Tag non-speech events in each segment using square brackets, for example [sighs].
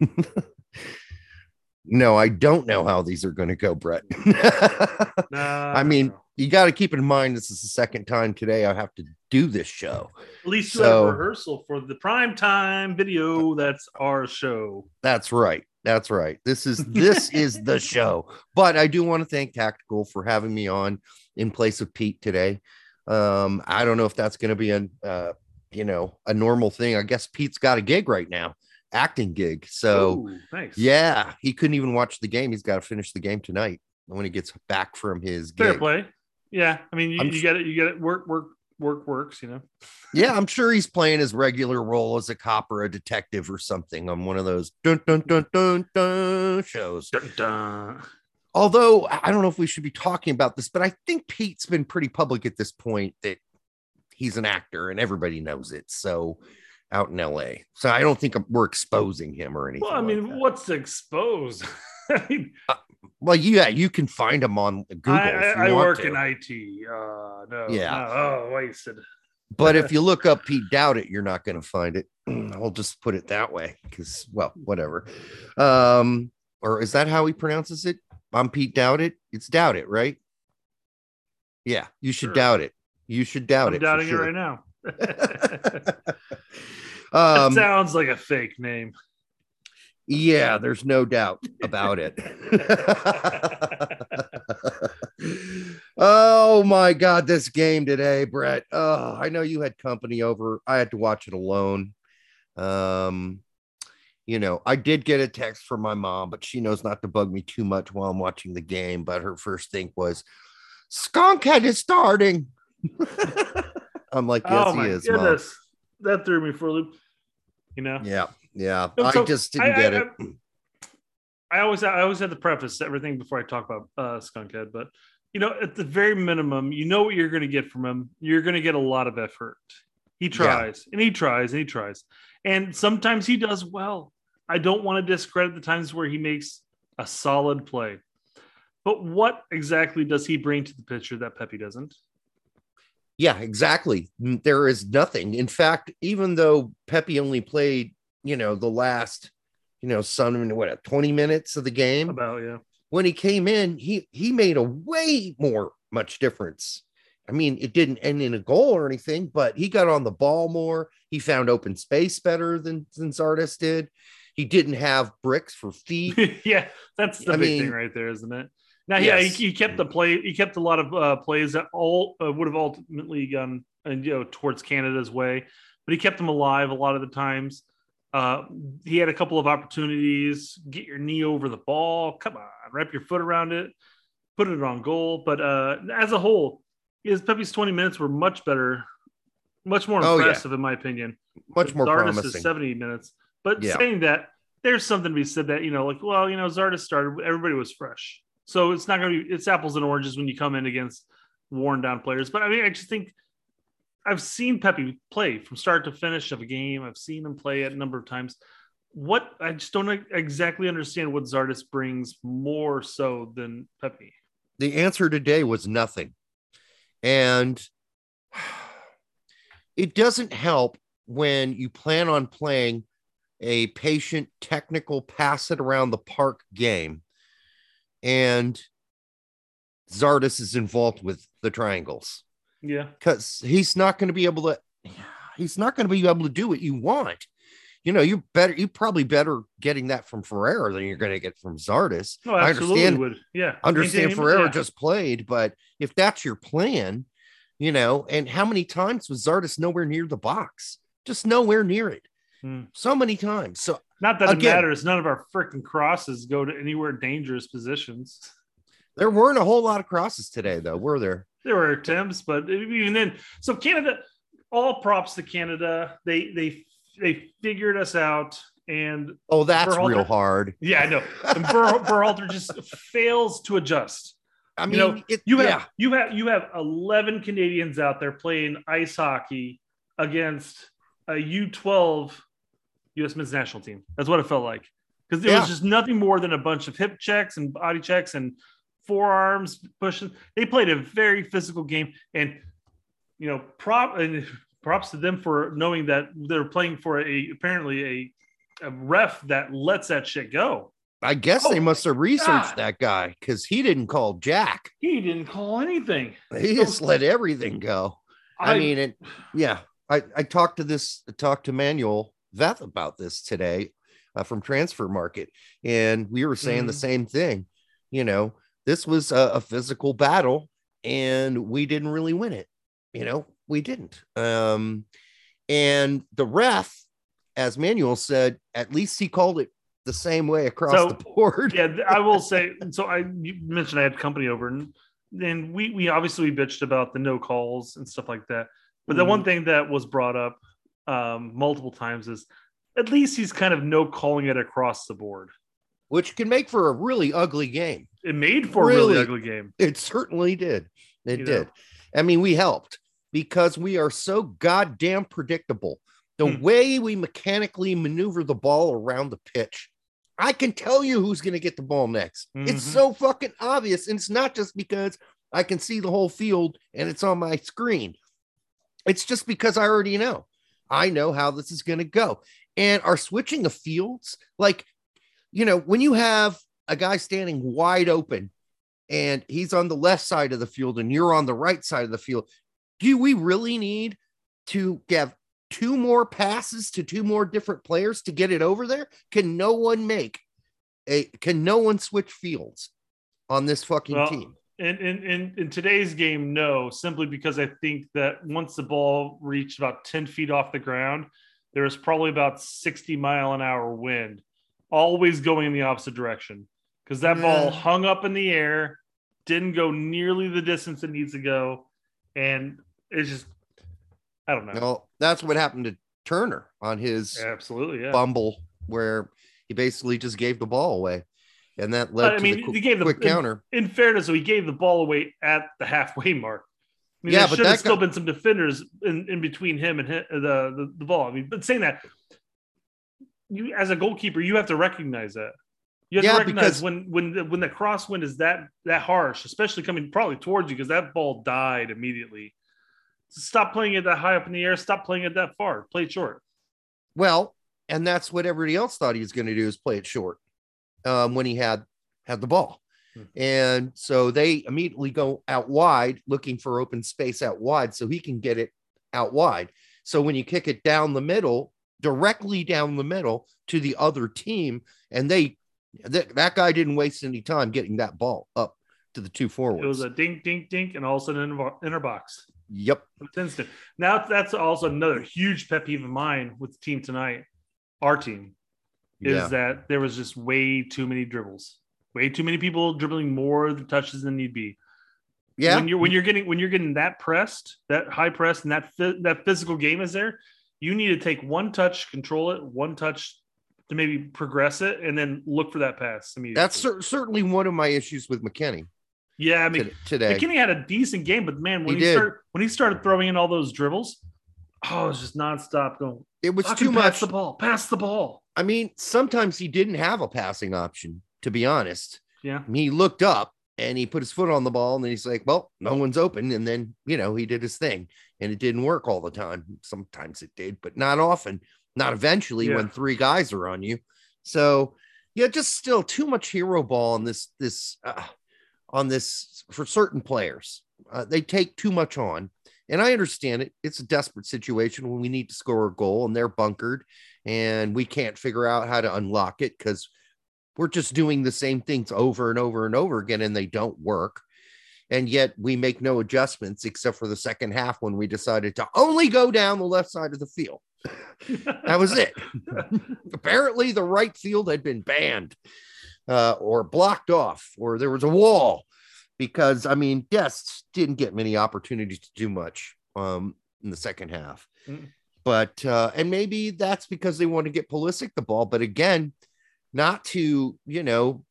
[laughs] no, I don't know how these are going to go, Brett. [laughs] Nah, I mean, you got to keep in mind this is the second time today I have to do this show. at least you so- have rehearsal for the prime time video. That's our show. That's right. That's right. This is this [laughs] is the show. But I do want to thank Tactical for having me on in place of Pete today. Um, I don't know if that's going to be a uh, you know a normal thing. I guess Pete's got a gig right now, acting gig. So Ooh, nice. yeah, he couldn't even watch the game. He's got to finish the game tonight when he gets back from his fair gig. play. Yeah, I mean, you, I'm you get it. You get it. Work, work, work works. You know. [laughs] Yeah, I'm sure he's playing his regular role as a cop or a detective or something on one of those dun dun dun dun dun shows. Dun, dun. Although I don't know if we should be talking about this, but I think Pete's been pretty public at this point that he's an actor and everybody knows it. So out in LA. So I don't think we're exposing him or anything. Well, I mean, what's exposed? [laughs] I mean, well, yeah, you can find him on Google. I, I, work to. in IT. Uh, no. Yeah. no, oh, wasted. But if [laughs] you look up Pete Doubt It, you're not going to find it. [clears throat] I'll just put it that way because, well, whatever. Um, or is that how he pronounces it? I'm Pete Doubt It. It's Doubt It, right? Yeah, you should Sure. doubt it. You should doubt I'm it. doubting sure. it right now. [laughs] that um, sounds like a fake name. yeah, there's no doubt about it. [laughs] oh my god, this game today, Brett. Oh, I know you had company over. I had to watch it alone. Um, you know, I did get a text from my mom, but she knows not to bug me too much while I'm watching the game. But her first thing was, Skunkhead is starting. [laughs] I'm like, yes, oh he is, mom. goodness, that threw me for a loop. You know, Yeah, yeah. No, I just didn't I- get I- it. I always I always had to preface everything before I talk about uh, Skunkhead, but you know, at the very minimum, you know what you're going to get from him. You're going to get a lot of effort. He tries and he tries and he tries, and sometimes he does well. I don't want to discredit the times where he makes a solid play, but what exactly does he bring to the picture that Pepi doesn't? Yeah, exactly. There is nothing. In fact, even though Pepi only played, you know, the last, you know, some what uh, 20 minutes of the game, About yeah, when he came in, he he made a way more much difference. I mean, it didn't end in a goal or anything, but he got on the ball more. He found open space better than than Zardes did. He didn't have bricks for feet. [laughs] yeah, that's the I big mean- thing right there, isn't it? Now, yeah, Yes. he, he kept the play. He kept a lot of uh, plays that all uh, would have ultimately gone and you know towards Canada's way, but he kept them alive a lot of the times. Uh, he had a couple of opportunities. Get your knee over the ball. Come on, wrap your foot around it, put it on goal. But uh, as a whole, his Pepi's twenty minutes were much better, much more Oh, yeah. impressive in my opinion. Much more Zardes is promising. 70 minutes. But Yeah. saying that, there's something to be said that, you know, like, well, you know, Zardes started, everybody was fresh. So it's not going to be, it's apples and oranges when you come in against worn down players. But I mean, I just think I've seen Pepi play from start to finish of a game. I've seen him play a number of times. What I just don't exactly understand what Zardes brings more so than Pepi. the answer today was nothing. And [sighs] it doesn't help when you plan on playing a patient technical pass it around the park game and Zardes is involved with the triangles Yeah. because he's not going to be able to he's not going to be able to do what you want. You know, you better you probably better getting that from Ferreira than you're going to get from Zardes. No, I absolutely understand would. Yeah. understand Maintaining- Ferreira yeah. just played, but if that's your plan, you know, and how many times was Zardes nowhere near the box? Just nowhere near it. Hmm. So many times. So Not that Again- it matters. None of our freaking crosses go to anywhere dangerous positions. there weren't a whole lot of crosses today, though, were there? There were attempts, but even then, so Canada, all props to Canada. They they they figured us out, and Oh, that's Berhalter? real hard. yeah, I know. And [laughs] Ber, Berhalter just fails to adjust. I You mean, know, it, You have yeah, you have you have eleven Canadians out there playing ice hockey against a U twelve U.S. men's national team. That's what it felt like because it Yeah. was just nothing more than a bunch of hip checks and body checks and forearms pushing. They played a very physical game, and you know, prop and props to them for knowing that they're playing for a apparently a a ref that lets that shit go. I guess Oh they must have researched God. that guy because he didn't call Jack. He didn't call anything. He just let everything go. I, mean, it, yeah. I, I talked to this, talked to Manuel Veth about this today uh, from Transfermarkt, and we were saying the Mhm. same thing. You know, this was a, a physical battle, and we didn't really win it. You know, we didn't. Um, and the ref, as Manuel said, at least he called it the same way across So, the board. yeah, I will say. [laughs] So I you mentioned I had company over, and and we we obviously we bitched about the no calls and stuff like that. But the Mhm. one thing that was brought up um, multiple times is at least he's kind of no calling it across the board. which can make for a really ugly game. It made for a really Really? ugly game. It certainly did. It You did. know. I mean, we helped because we are so goddamn predictable. The Hmm. way we mechanically maneuver the ball around the pitch, I can tell you who's going to get the ball next. It's Mhm. so fucking obvious. And it's not just because I can see the whole field and it's on my screen, it's just because I already know. I know how this is going to go. And our switching of fields, like, you know, when you have a guy standing wide open and he's on the left side of the field and you're on the right side of the field, do we really need to have two more passes to two more different players to get it over there? Can no one make a can no one switch fields on this fucking Well, team? In, in in in today's game, no, simply because I think that once the ball reached about 10 feet off the ground, there was probably about 60 mile an hour wind, always going in the opposite direction. Because that ball hung up in the air, didn't go nearly the distance it needs to go, and it's just I don't know. Well, that's what happened to Turner on his Absolutely, yeah. bumble where he basically just gave the ball away. And that led I to mean, the qu- he gave the quick counter. In fairness, he gave the ball away at the halfway mark. I mean, Yeah, there should have still guy- been some defenders in, in between him and hi- the, the the ball. I mean, but saying that, you as a goalkeeper, you have to recognize that. You have Yeah, to recognize because- when when the, when the crosswind is that that harsh, especially coming probably towards you, because that ball died immediately. Stop playing it that high up in the air. Stop playing it that far. Play it short. Well, and that's what everybody else thought he was going to do is play it short um, when he had had the ball. Hmm. And so they immediately go out wide looking for open space out wide so he can get it out wide. So when you kick it down the middle, directly down the middle to the other team, and they that that guy didn't waste any time getting that ball up to the two forwards. It was a dink, dink, dink, and all of a sudden in the inner box. yep. It's instant. Now that's also another huge pet peeve of mine with the team tonight. Our team is Yeah. that there was just way too many dribbles, way too many people dribbling more touches than need be. Yeah. When you're when you're getting when you're getting that pressed, that high press, and that that physical game is there, you need to take one touch, control it, one touch to maybe progress it, and then look for that pass immediately. That's cer- certainly one of my issues with McKennie yeah. I mean, today. McKennie had a decent game, but man, when He he, did. started when he started throwing in all those dribbles, oh, it was just nonstop going. it was too pass much. the ball. Pass the ball. I mean, sometimes he didn't have a passing option, to be honest. Yeah. He looked up and he put his foot on the ball, and then he's like, Well, no one's open. And then, you know, he did his thing, and it didn't work all the time. Sometimes it did, but not often, not eventually Yeah. when three guys are on you. So, yeah, just still too much hero ball on this, this, uh, on this for certain players. Uh, they take too much on. And I understand it. It's a desperate situation when we need to score a goal and they're bunkered and we can't figure out how to unlock it because we're just doing the same things over and over and over again and they don't work. And yet we make no adjustments except for the second half when we decided to only go down the left side of the field. That was it. [laughs] Apparently, the right field had been banned uh, or blocked off, or there was a wall because, I mean, Dest didn't get many opportunities to do much um, in the second half. Mm. But, uh, and maybe that's because they want to get Pulisic the ball. But again, not to, you know,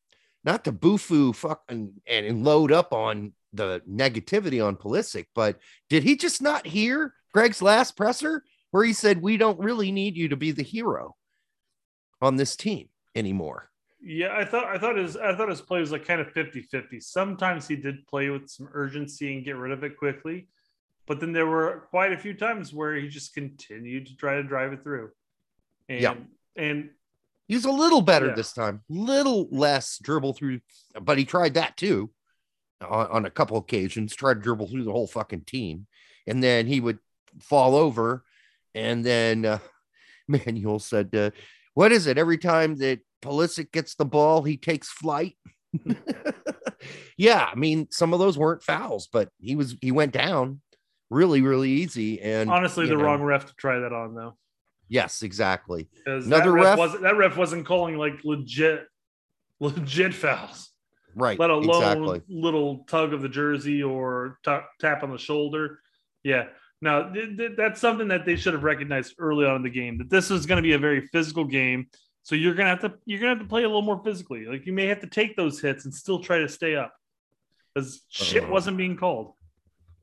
not to boofoo fucking and, and load up on the negativity on Pulisic. but did he just not hear Greg's last presser where he said, We don't really need you to be the hero on this team anymore? Yeah, I thought I thought his I thought his play was like kind of 50-50. Sometimes he did play with some urgency and get rid of it quickly. But then there were quite a few times where he just continued to try to drive it through. And Yeah. and he's a little better Yeah. this time, little less dribble through, but he tried that too on, on a couple occasions, tried to dribble through the whole fucking team. And then he would fall over. And then uh, [laughs] Manuel said, uh, What is it? Every time that Pulisic gets the ball, he takes flight. [laughs] [laughs] yeah, I mean, some of those weren't fouls, but he was he went down really, really easy. And Honestly, the know, wrong ref to try that on though. Yes, exactly. Another that ref, ref- wasn't that ref wasn't calling like legit [laughs] legit fouls, Right. let alone exactly. little tug of the jersey or ta- tap on the shoulder. Yeah. Now th- th- that's something that they should have recognized early on in the game that this was going to be a very physical game. So you're gonna have to you're gonna have to play a little more physically. Like you may have to take those hits and still try to stay up because shit Uh. wasn't being called.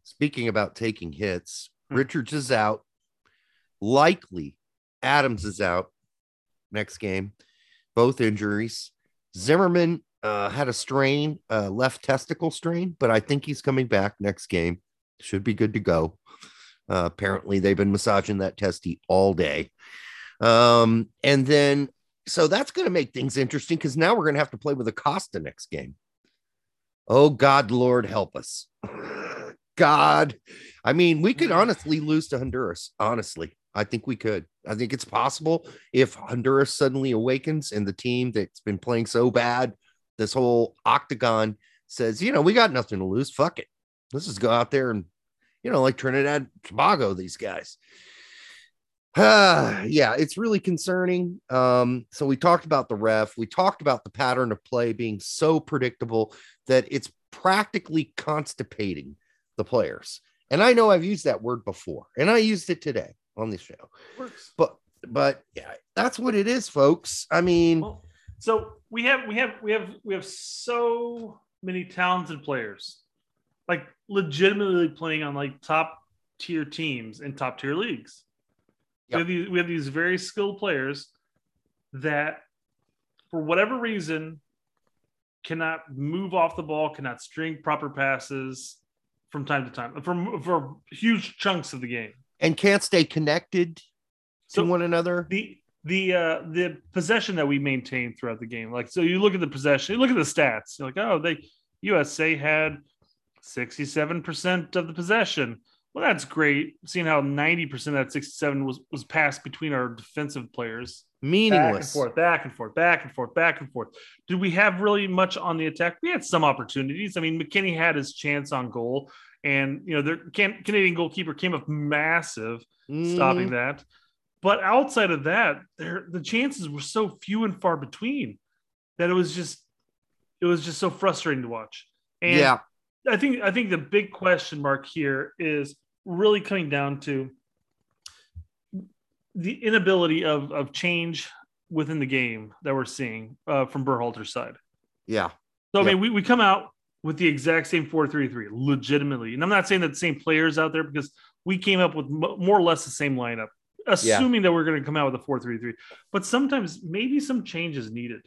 Speaking about taking hits, Hmm. Richards is out. Likely Adams is out next game. Both injuries. Zimmerman uh, had a strain, uh, left testicle strain, but I think he's coming back next game. Should be good to go. Uh, apparently, they've been massaging that testy all day. Um, and then, so that's going to make things interesting because now we're going to have to play with Acosta next game. Oh, God, Lord, help us. [sighs] God. I mean, we could hmm. honestly lose to Honduras. Honestly, I think we could. I think it's possible if Honduras suddenly awakens and the team that's been playing so bad, this whole octagon says, you know, we got nothing to lose. Fuck it. Let's just go out there and, you know, like Trinidad Tobago, these guys. Ah, [sighs] yeah, it's really concerning. Um, so we talked about the ref, we talked about the pattern of play being so predictable that it's practically constipating the players. And I know I've used that word before, and I used it today on this show. Works. But but yeah, that's what it is, folks. I mean, Well, so we have we have we have we have so many talented players, like legitimately playing on like top tier teams in top tier leagues. We, Yep. have these, we have these very skilled players that, for whatever reason, cannot move off the ball, cannot string proper passes from time to time for for huge chunks of the game. and can't stay connected to So one another. the the uh the possession that we maintain throughout the game like so you look at the possession you look at the stats you're like oh they usa had 67% of the possession well that's great seeing how 90% of that 67 was was passed between our defensive players Meaningless. back and forth back and forth back and forth back and forth did we have really much on the attack we had some opportunities i mean McKennie had his chance on goal and you know the can, canadian goalkeeper came up massive stopping Mm, that. But outside of that, there the chances were so few and far between that it was just it was just so frustrating to watch. And yeah, I think I think the big question mark here is really coming down to the inability of of change within the game that we're seeing uh, from Berhalter's side. yeah, So I Yep. mean, we, we come out with the exact same four three three, legitimately, and I'm not saying that the same players out there because we came up with mo- more or less the same lineup, assuming that we're going to come out with a four three three. But sometimes maybe some change is needed.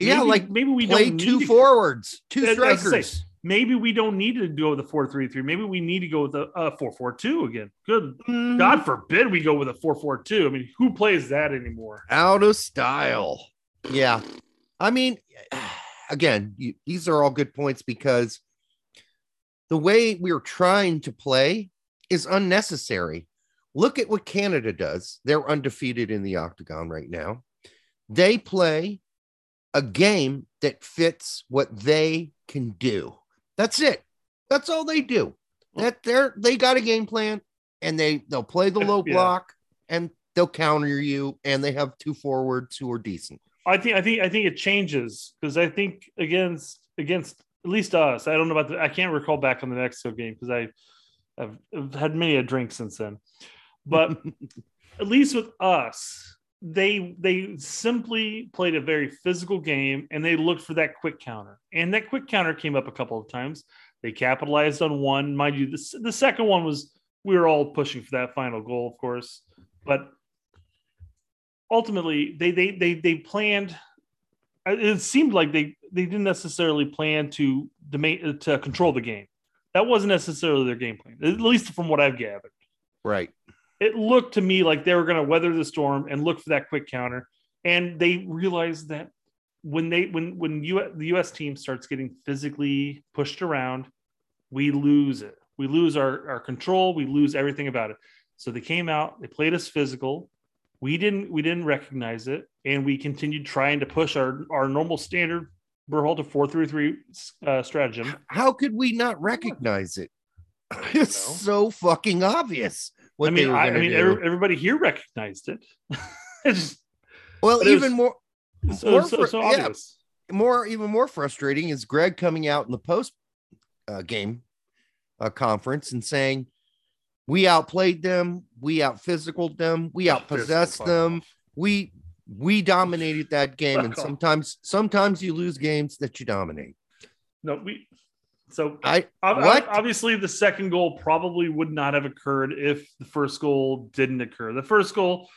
yeah. Like maybe we play don't two to- forwards, two strikers. what I say. Strikers. Maybe we don't need to go with a four three three. Maybe we need to go with a, a four four two again. Good Mm, God forbid we go with a four four two. I mean, who plays that anymore? out of style. Yeah. I mean, [sighs] again, you, these are all good points because the way we're trying to play is unnecessary. Look at what Canada does. They're undefeated in the octagon right now. They play a game that fits what they can do. That's it. That's all they do. That they're they got a game plan and they they'll play the [laughs] low Yeah. block and they'll counter you and they have two forwards who are decent. I think I think I think it changes because I think against against at least us. I don't know about the. I can't recall back on the Mexico game because I I've, I've had many a drink since then. But [laughs] at least with us, they they simply played a very physical game and they looked for that quick counter. And that quick counter came up a couple of times. They capitalized on one, mind you. The, the second one was we were all pushing for that final goal, of course, but ultimately they they they they planned. Uh, it seemed like they they didn't necessarily plan to dema- uh, to control the game. That wasn't necessarily their game plan, at least from what I've gathered Right. It looked to me like they were going to weather the storm and look for that quick counter. and they realized that when they when when the U.S. team starts getting physically pushed around, we lose it. We lose our our control. We lose everything about it. So they came out. They played us physical. We didn't we didn't recognize it, and we continued trying to push our our normal standard Berhalter four three three uh, stratagem. How could we not recognize it? [laughs] It's so fucking obvious. I mean, I, I, mean, every, everybody here recognized it. [laughs] just, well, even was, more, so, more so, so yeah, more even more frustrating is Greg coming out in the post uh, game uh, conference and saying we outplayed them, we out physicaled them, we outpossessed them, we we dominated that game, [laughs] and sometimes sometimes you lose games that you dominate. No, we. So I what? obviously the second goal probably would not have occurred if the first goal didn't occur. The first goal,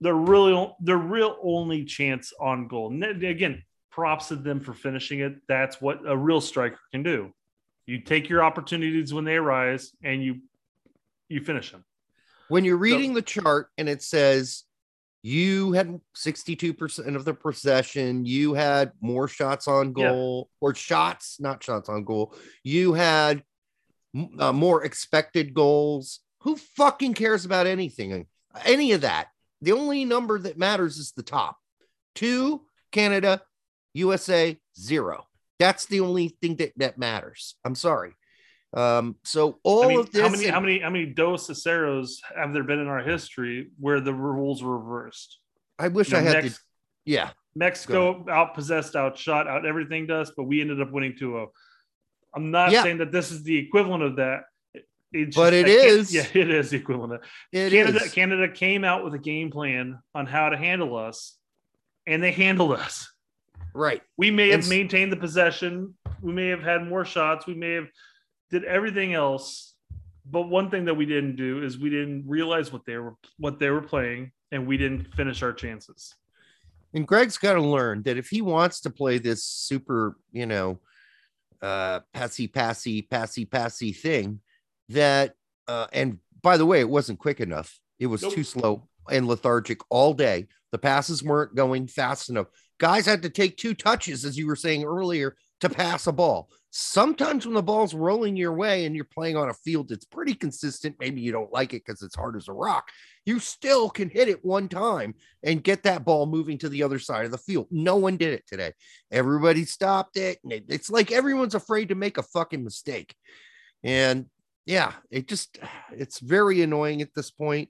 the really the real only chance on goal. And again, props to them for finishing it. That's what a real striker can do. You take your opportunities when they arise and you you finish them. When you're reading so, the chart and it says you had 62% of the possession. You had more shots on goal yeah. or shots not shots on goal. You had uh, more expected goals. Who fucking cares about anything? Any of that. The only number that matters is the top. Two canada usa zero. That's the only thing that, that matters. I'm sorry um, so all I mean, of this, how many, and, how many, how many Dos Aceros have there been in our history where the rules were reversed? I wish you know, I had Mex- to. Yeah, Mexico outpossessed, outshot, out shot, out everything does, but we ended up winning 2-0. I'm not yeah. saying that this is the equivalent of that. It's but it is. Yeah, [laughs] it is the equivalent. It Canada, is. Canada came out with a game plan on how to handle us, and they handled us. Right. We may have maintained the possession. We may have had more shots. We may have did everything else, but one thing that we didn't do is we didn't realize what they were what they were playing, and we didn't finish our chances. And Greg's got to learn that if he wants to play this super, you know, uh, passy passy passy passy thing, that uh, and by the way, it wasn't quick enough. It was nope. too slow and lethargic all day. The passes weren't going fast enough. Guys had to take two touches, as you were saying earlier, to pass a ball. Sometimes when the ball's rolling your way and you're playing on a field that's pretty consistent, maybe you don't like it because it's hard as a rock, you still can hit it one time and get that ball moving to the other side of the field. No one did it today. Everybody stopped it. It's like everyone's afraid to make a fucking mistake. And yeah, it just, [sighs] it's very annoying at this point.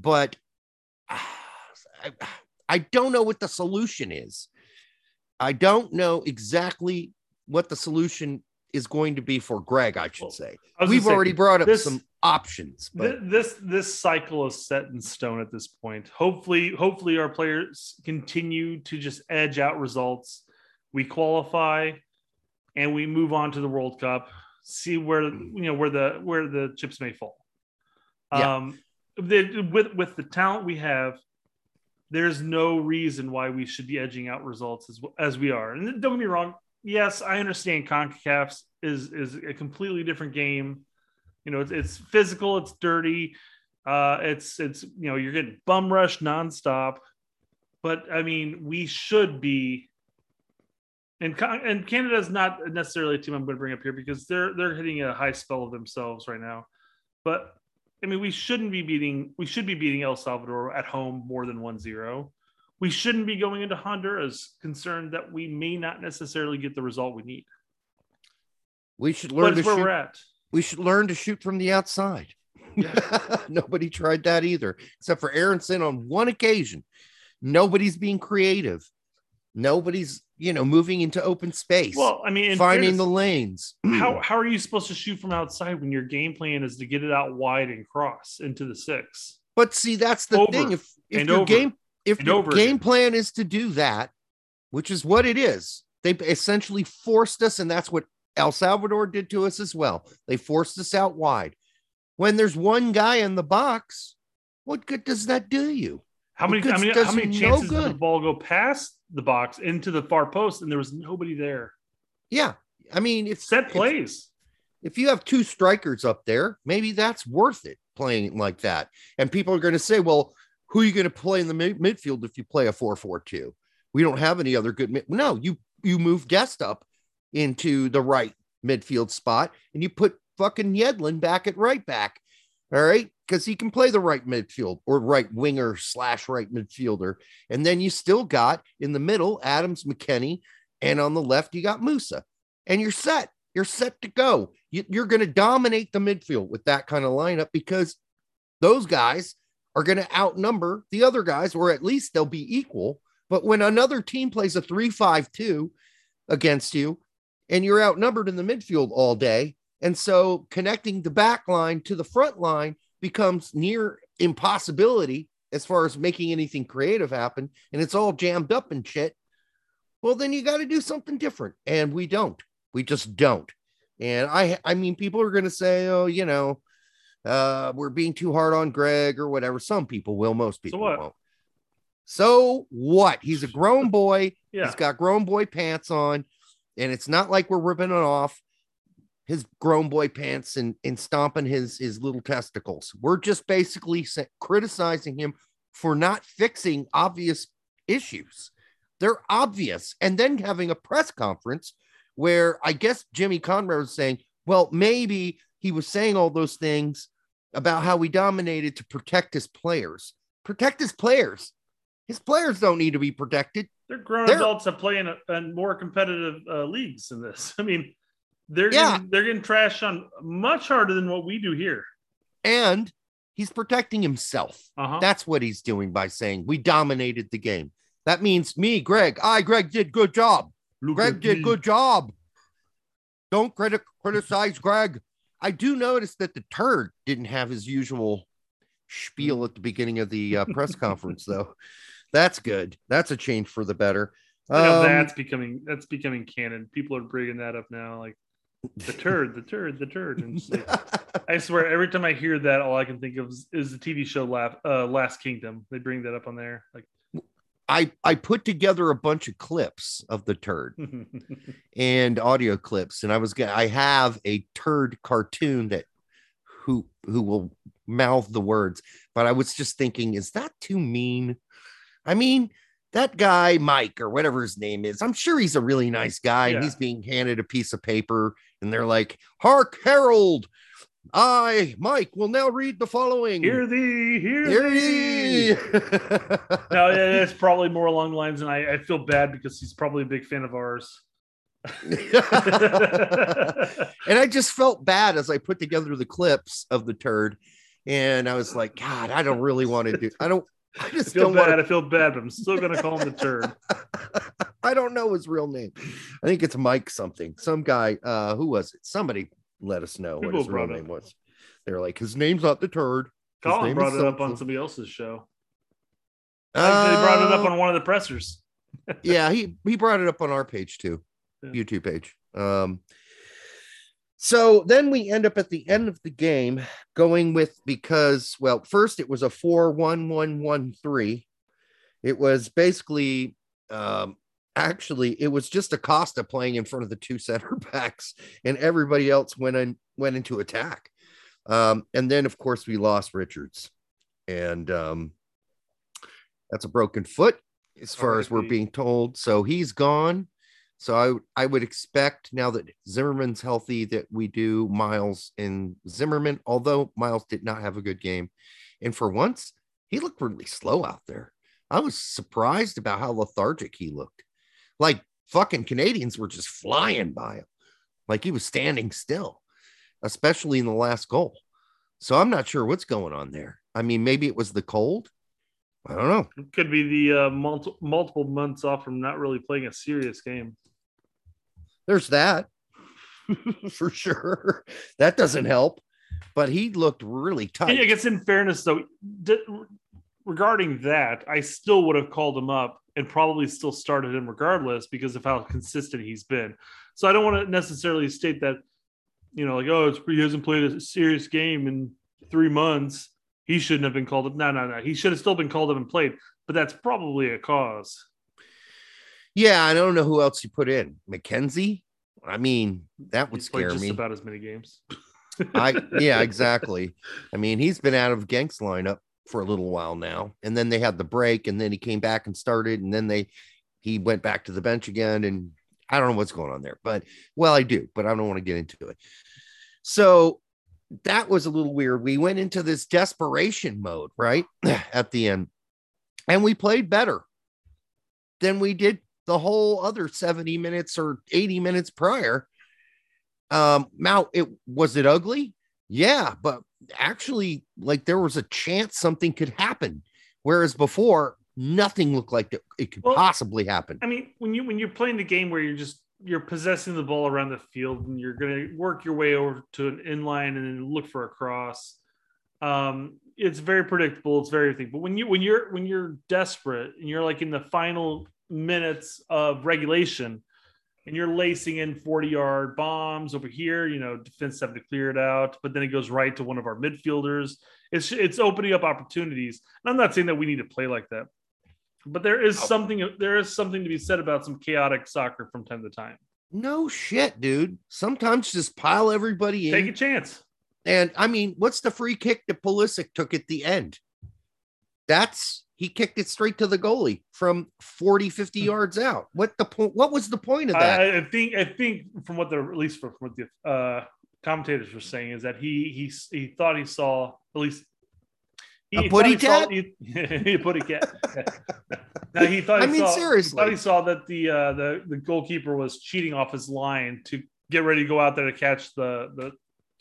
But [sighs] I, I don't know what the solution is. I don't know exactly what the solution is going to be for Greg, I should say. I We've already brought up this, some options, but this this cycle is set in stone at this point. Hopefully, hopefully our players continue to just edge out results. We qualify and we move on to the World Cup, see where you know where the where the chips may fall. Yeah. Um the, with with the talent we have, there's no reason why we should be edging out results as as we are. And don't get me wrong, yes, I understand CONCACAF is is a completely different game. You know, it's, it's physical, it's dirty, uh, it's it's you know you're getting bum rush nonstop. But I mean, we should be. And and Canada is not necessarily a team I'm going to bring up here because they're they're hitting a high spell of themselves right now. But I mean, we shouldn't be beating we should be beating El Salvador at home more than 1-0 we shouldn't be going into Honduras concerned that we may not necessarily get the result we need. We should learn to where shoot. we're at. We should learn to shoot from the outside. Yeah. [laughs] Nobody tried that either, except for Aaronson on one occasion. Nobody's being creative. Nobody's, you know, moving into open space. Well, I mean, finding fairness, the lanes. [clears throat] how how are you supposed to shoot from outside when your game plan is to get it out wide and cross into the six? But see, that's the over thing. If if your over. game if the game plan is to do that, which is what it is, they essentially forced us, and that's what El Salvador did to us as well. They forced us out wide. When there's one guy in the box, what good does that do you? How many, how many, how many chances no did the ball go past the box into the far post and there was nobody there? Yeah. I mean, it's set plays. If you have two strikers up there, maybe that's worth it playing like that. And people are going to say, well, who are you going to play in the mid- midfield if you play a 4-4-2? We don't have any other good mid- no, you you move Dest up into the right midfield spot and you put fucking Yedlin back at right back. All right. Because he can play the right midfield or right winger slash right midfielder. And then you still got in the middle Adams McKennie. And on the left, you got Musah. And you're set. You're set to go. You, you're going to dominate the midfield with that kind of lineup because those guys are going to outnumber the other guys, or at least they'll be equal. But when another team plays a 3 5 2 against you and you're outnumbered in the midfield all day, and so connecting the back line to the front line becomes near impossibility as far as making anything creative happen. And it's all jammed up and shit. Well, then you got to do something different. And we don't. We just don't. And I I mean, people are gonna say, oh, you know, uh, we're being too hard on Greg or whatever. Some people will, most people what? won't. So what? He's a grown boy. [laughs] Yeah. He's got grown boy pants on, and it's not like we're ripping it off his grown boy pants and, and stomping his his little testicles. We're just basically criticizing him for not fixing obvious issues. They're obvious, and then having a press conference where I guess Jimmy Conrad was saying, well, maybe he was saying all those things about how we dominated to protect his players. Protect his players. His players don't need to be protected. They're grown They're- adults that play in, a, in more competitive uh, leagues than this. [laughs] I mean, they're Yeah. getting, they're getting trashed on much harder than what we do here. And he's protecting himself. Uh huh. That's what he's doing by saying we dominated the game. That means me, Greg. I, Greg, did good job. Greg did good job. Don't criti- criticize Greg. I do notice that the turd didn't have his usual spiel at the beginning of the uh, press [laughs] conference, though. That's good. That's a change for the better. Um, that's becoming that's becoming canon. People are bringing that up now, like the turd, the turd, the turd. And like, I swear, every time I hear that, all I can think of is, is the TV show Laugh, uh, Last Kingdom. They bring that up on there, like. I I put together a bunch of clips of the turd [laughs] and audio clips, and I was gonna I have a turd cartoon that who who will mouth the words, but I was just thinking, is that too mean? I mean, that guy Mike or whatever his name is, I'm sure he's a really nice guy, and he's being handed a piece of paper, and they're like, "Hark, Harold." I, Mike, will now read the following. hear thee, hear, Hear thee. ye. [laughs] No, it's probably more along the lines, and I, I feel bad because he's probably a big fan of ours. [laughs] and I just felt bad as I put together the clips of the turd, and I was like, God, I don't really want to do. I don't. I I just feel don't bad. want I feel bad, but I'm still gonna call him the turd. [laughs] I don't know his real name. I think it's Mike something. Some guy. Uh, who was it? Somebody let us know what his real name was. They're like, his name's not the turd. His Colin brought it up on somebody else's show. Actually, they brought it up Uh, on one of the pressers. [laughs] yeah, he [laughs] he brought it up on our page too, Yeah. YouTube page. Um, so then we end up at the end of the game going with because well, first it was a four one one one three. It was basically um actually it was just Acosta playing in front of the two center [laughs] backs, and everybody else went in went into attack. Um, and then of course we lost Richards, and um, that's a broken foot as far as we're being told. So he's gone. So I I would expect now that Zimmerman's healthy that we do Miles and Zimmerman, although Miles did not have a good game. And for once, he looked really slow out there. I was surprised about how lethargic he looked. Like fucking Canadians were just flying by him. Like he was standing still, especially in the last goal. So I'm not sure what's going on there. I mean, maybe it was the cold. I don't know. It could be the uh, multi- multiple months off from not really playing a serious game. There's that [laughs] for sure. That doesn't help. But he looked really tough. I guess in fairness, though, d- regarding that, I still would have called him up and probably still started him regardless because of how consistent he's been. So I don't want to necessarily state that, you know, like, oh, it's, he hasn't played a serious game in three months. He shouldn't have been called up. No, no, no. He should have still been called up and played, but that's probably a cause. Yeah, I don't know who else you put in. McKenzie. I mean, that would He's scare just me. about as many games. I [laughs] yeah, exactly. I mean, he's been out of Genk's lineup for a little while now. And then they had the break, and then he came back and started, and then they he went back to the bench again. And I don't know what's going on there, but well, I do, but I don't want to get into it. So that was a little weird. We went into this desperation mode, right? [clears throat] At the end. And we played better than we did the whole other 70 minutes or 80 minutes prior. Um, now it was it ugly? Yeah, but actually, like there was a chance something could happen. Whereas before, nothing looked like it could well, possibly happen. I mean, when you when you're playing the game where you're just you're possessing the ball around the field and you're going to work your way over to an inline and then look for a cross. Um, it's very predictable. It's very thing. But when you when you're when you're desperate and you're like in the final minutes of regulation and you're lacing in 40 yard bombs over here, you know, defense have to clear it out, but then it goes right to one of our midfielders. It's it's opening up opportunities. And I'm not saying that we need to play like that, but there is oh. something there is something to be said about some chaotic soccer from time to time. No shit, dude. Sometimes just pile everybody in. Take a chance. And I mean, what's the free kick that Pulisic took at the end? That's he kicked it straight to the goalie from 40, 50 hmm. yards out. What the point? What was the point of that? I, I think I think from what the at least from what the uh, commentators were saying is that he he he thought he saw at least he a putty cat. he, [laughs] he putty cat. [laughs] now he thought. He I mean, saw, seriously, he thought he saw that the uh, the the goalkeeper was cheating off his line to get ready to go out there to catch the the,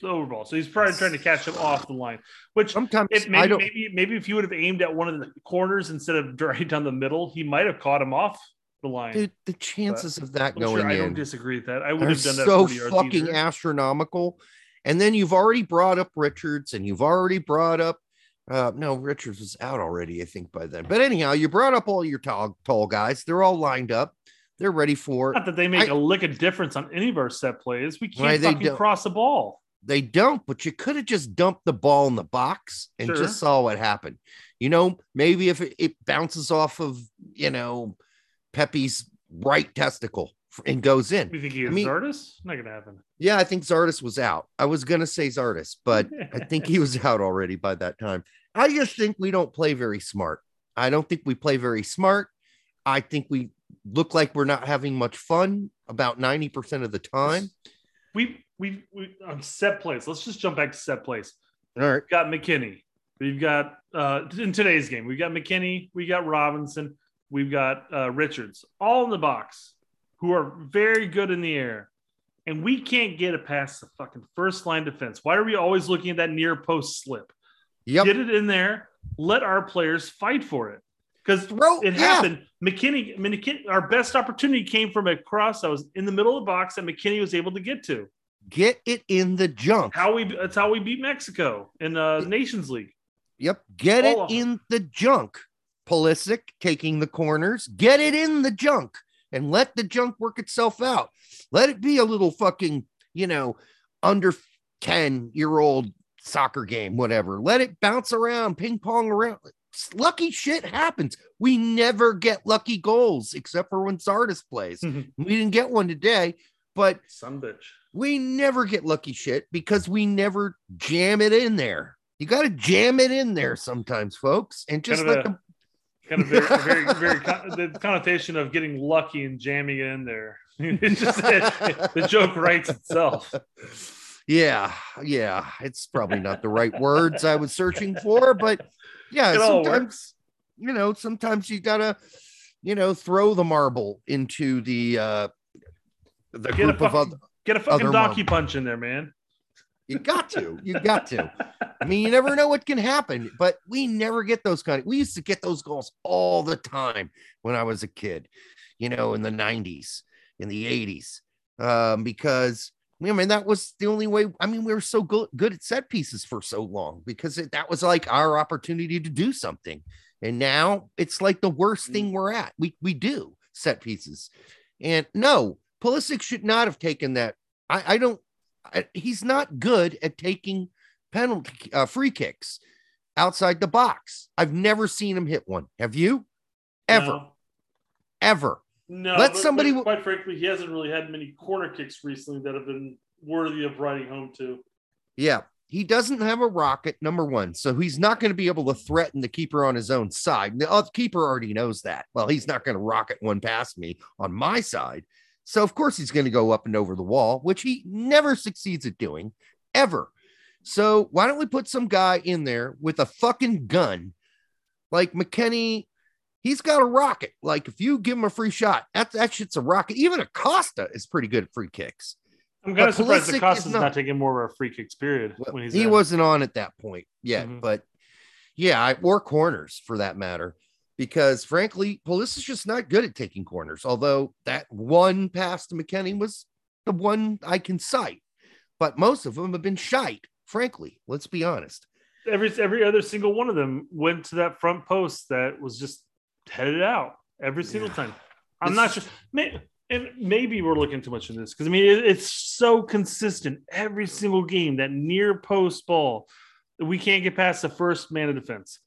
the overball. So he's probably trying to catch him off the line. Which sometimes it, maybe maybe maybe if you would have aimed at one of the corners instead of [laughs] right down the middle, he might have caught him off the line. Dude, the chances but of that I'm going sure I don't disagree with that. I would have done that. So fucking astronomical. And then you've already brought up Richards, and you've already brought up uh, no, Richards was out already, I think, by then. But anyhow, you brought up all your tall, tall guys. They're all lined up. They're ready for it. Not that they make I, a lick of difference on any of our set plays. We can't fucking cross the ball. They don't, but you could have just dumped the ball in the box and sure. just saw what happened. You know, maybe if it, it bounces off of, you know, Pepi's right testicle and goes in. You think he is I mean, Zardes? Not gonna happen. Yeah, I think Zardes was out. I was gonna say Zardes, but I [laughs] think he was out already by that time. I just think we don't play very smart. I don't think we play very smart. I think we look like we're not having much fun about 90% of the time. We we we on set plays. Let's just jump back to set plays. All right. We've got McKennie. We've got uh in today's game, We've got McKennie. we got Robinson, we've got uh Richards, all in the box who are very good in the air. And we can't get it past the fucking first line defense. Why are we always looking at that near post slip? Yep. Get it in there. Let our players fight for it. Because it yeah. happened. McKinney, McKennie, our best opportunity came from a cross that was in the middle of the box that McKennie was able to get to. Get it in the junk. How we that's how we beat Mexico in uh, the Nations League. Yep. Get All it in the junk. Pulisic taking the corners. Get it in the junk and let the junk work itself out. Let it be a little fucking, you know, under 10 year old soccer game, whatever. Let it bounce around, ping pong around. Lucky shit happens. We never get lucky goals except for when Zardes plays. Mm-hmm. [laughs] We didn't get one today, but some bitch. We never get lucky shit because we never jam it in there. You got to jam it in there sometimes, folks, and just kind let a, them kind of very, very, [laughs] very the connotation of getting lucky and jamming it in there. [laughs] it's just the joke writes itself. Yeah, yeah, it's probably not the right words I was searching for, but yeah, it sometimes you know, sometimes you gotta, you know, throw the marble into the uh the get group fucking, of other get a fucking donkey punch in there, man. You got to. You got to. [laughs] I mean, you never know what can happen, but we never get those kind of. We used to get those goals all the time when I was a kid, you know, in the 90s, in the 80s, um, because mean, that was the only way. I mean, we were so good, good at set pieces for so long because it, that was like our opportunity to do something. And now it's like the worst thing mm. we're at. We, we do set pieces. And no, Pulisic should not have taken that. I, I don't he's not good at taking penalty uh, free kicks outside the box. I've never seen him hit one. Have you? Ever? No. Ever? No. Let somebody. But quite frankly, he hasn't really had many corner kicks recently that have been worthy of writing home to. Yeah, he doesn't have a rocket, number one. So he's not going to be able to threaten the keeper on his own side. The keeper already knows that. Well, he's not going to rocket one past me on my side. So, of course, he's going to go up and over the wall, which he never succeeds at doing ever. So, why don't we put some guy in there with a fucking gun like McKennie? He's got a rocket. Like, if you give him a free shot, that, that shit's a rocket. Even Acosta is pretty good at free kicks. I'm kind of surprised Acosta's not, not. taking more of a free kicks period Well, when he's he wasn't on at that point yet, Mhm. but yeah, I, or corners for that matter, because frankly, Pulisic is just not good at taking corners. Although that one pass to McKennie was the one I can cite, but most of them have been shite. Frankly, let's be honest. every every other single one of them went to that front post that was just headed out every single Yeah. time. I'm This not sure, may, and maybe we're looking too much in this because I mean it, it's so consistent every single game that near post ball we can't get past the first man of defense.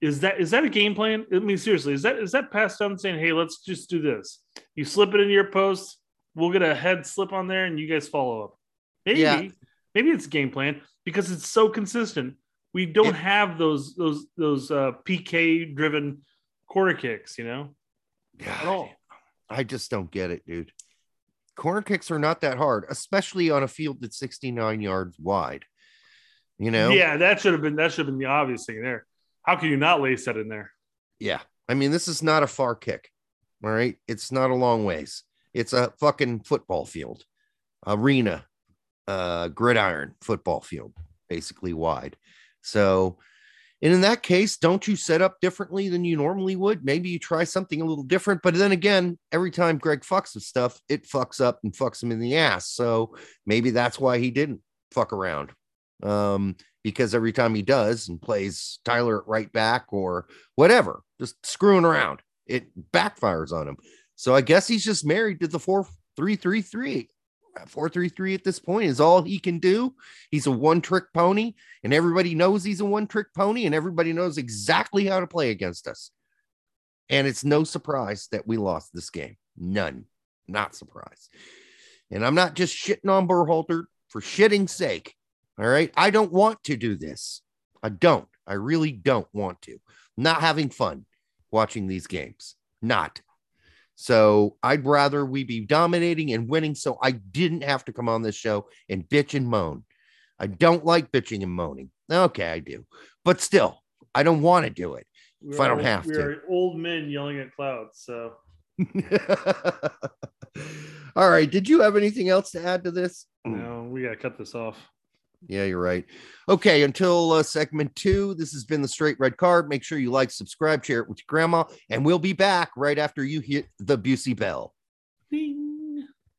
Is that is that a game plan? I mean, seriously, is that is that passed down saying, "Hey, let's just do this"? You slip it in your post, we'll get a head slip on there, and you guys follow up. Maybe, Yeah. maybe it's a game plan because it's so consistent. We don't It- have those those those uh, PK driven quarter kicks, you know, at all. I just don't get it, dude. Corner kicks are not that hard, especially on a field that's 69 yards wide. You know? Yeah, that should have been that should have been the obvious thing there. How can you not lace that in there? Yeah. I mean, this is not a far kick. All right. It's not a long ways. It's a fucking football field, arena, uh, gridiron football field, basically wide. So, and in that case, don't you set up differently than you normally would? Maybe you try something a little different. But then again, every time Gregg fucks with stuff, it fucks up and fucks him in the ass. So maybe that's why he didn't fuck around. Um, because every time he does and plays Tyler right back or whatever, just screwing around, it backfires on him. So I guess he's just married to the four three three three. Four three three at this point is all he can do. He's a one trick pony, and everybody knows he's a one trick pony, and everybody knows exactly how to play against us. And it's no surprise that we lost this game. None, not surprised. And I'm not just shitting on Berhalter for shitting sake. All right. I don't want to do this. I don't. I really don't want to. Not having fun watching these games. Not. So I'd rather we be dominating and winning so I didn't have to come on this show and bitch and moan. I don't like bitching and moaning. Okay, I do. But still, I don't want to do it. We If I don't have we to. are old men yelling at clouds. So [laughs] All right. Did you have anything else to add to this? no, we gotta cut this off. Yeah, you're right. Okay, until uh, segment two, this has been the straight red card. Make sure you like, subscribe, share it with your grandma, and we'll be back right after you hit the Busey bell. Ding.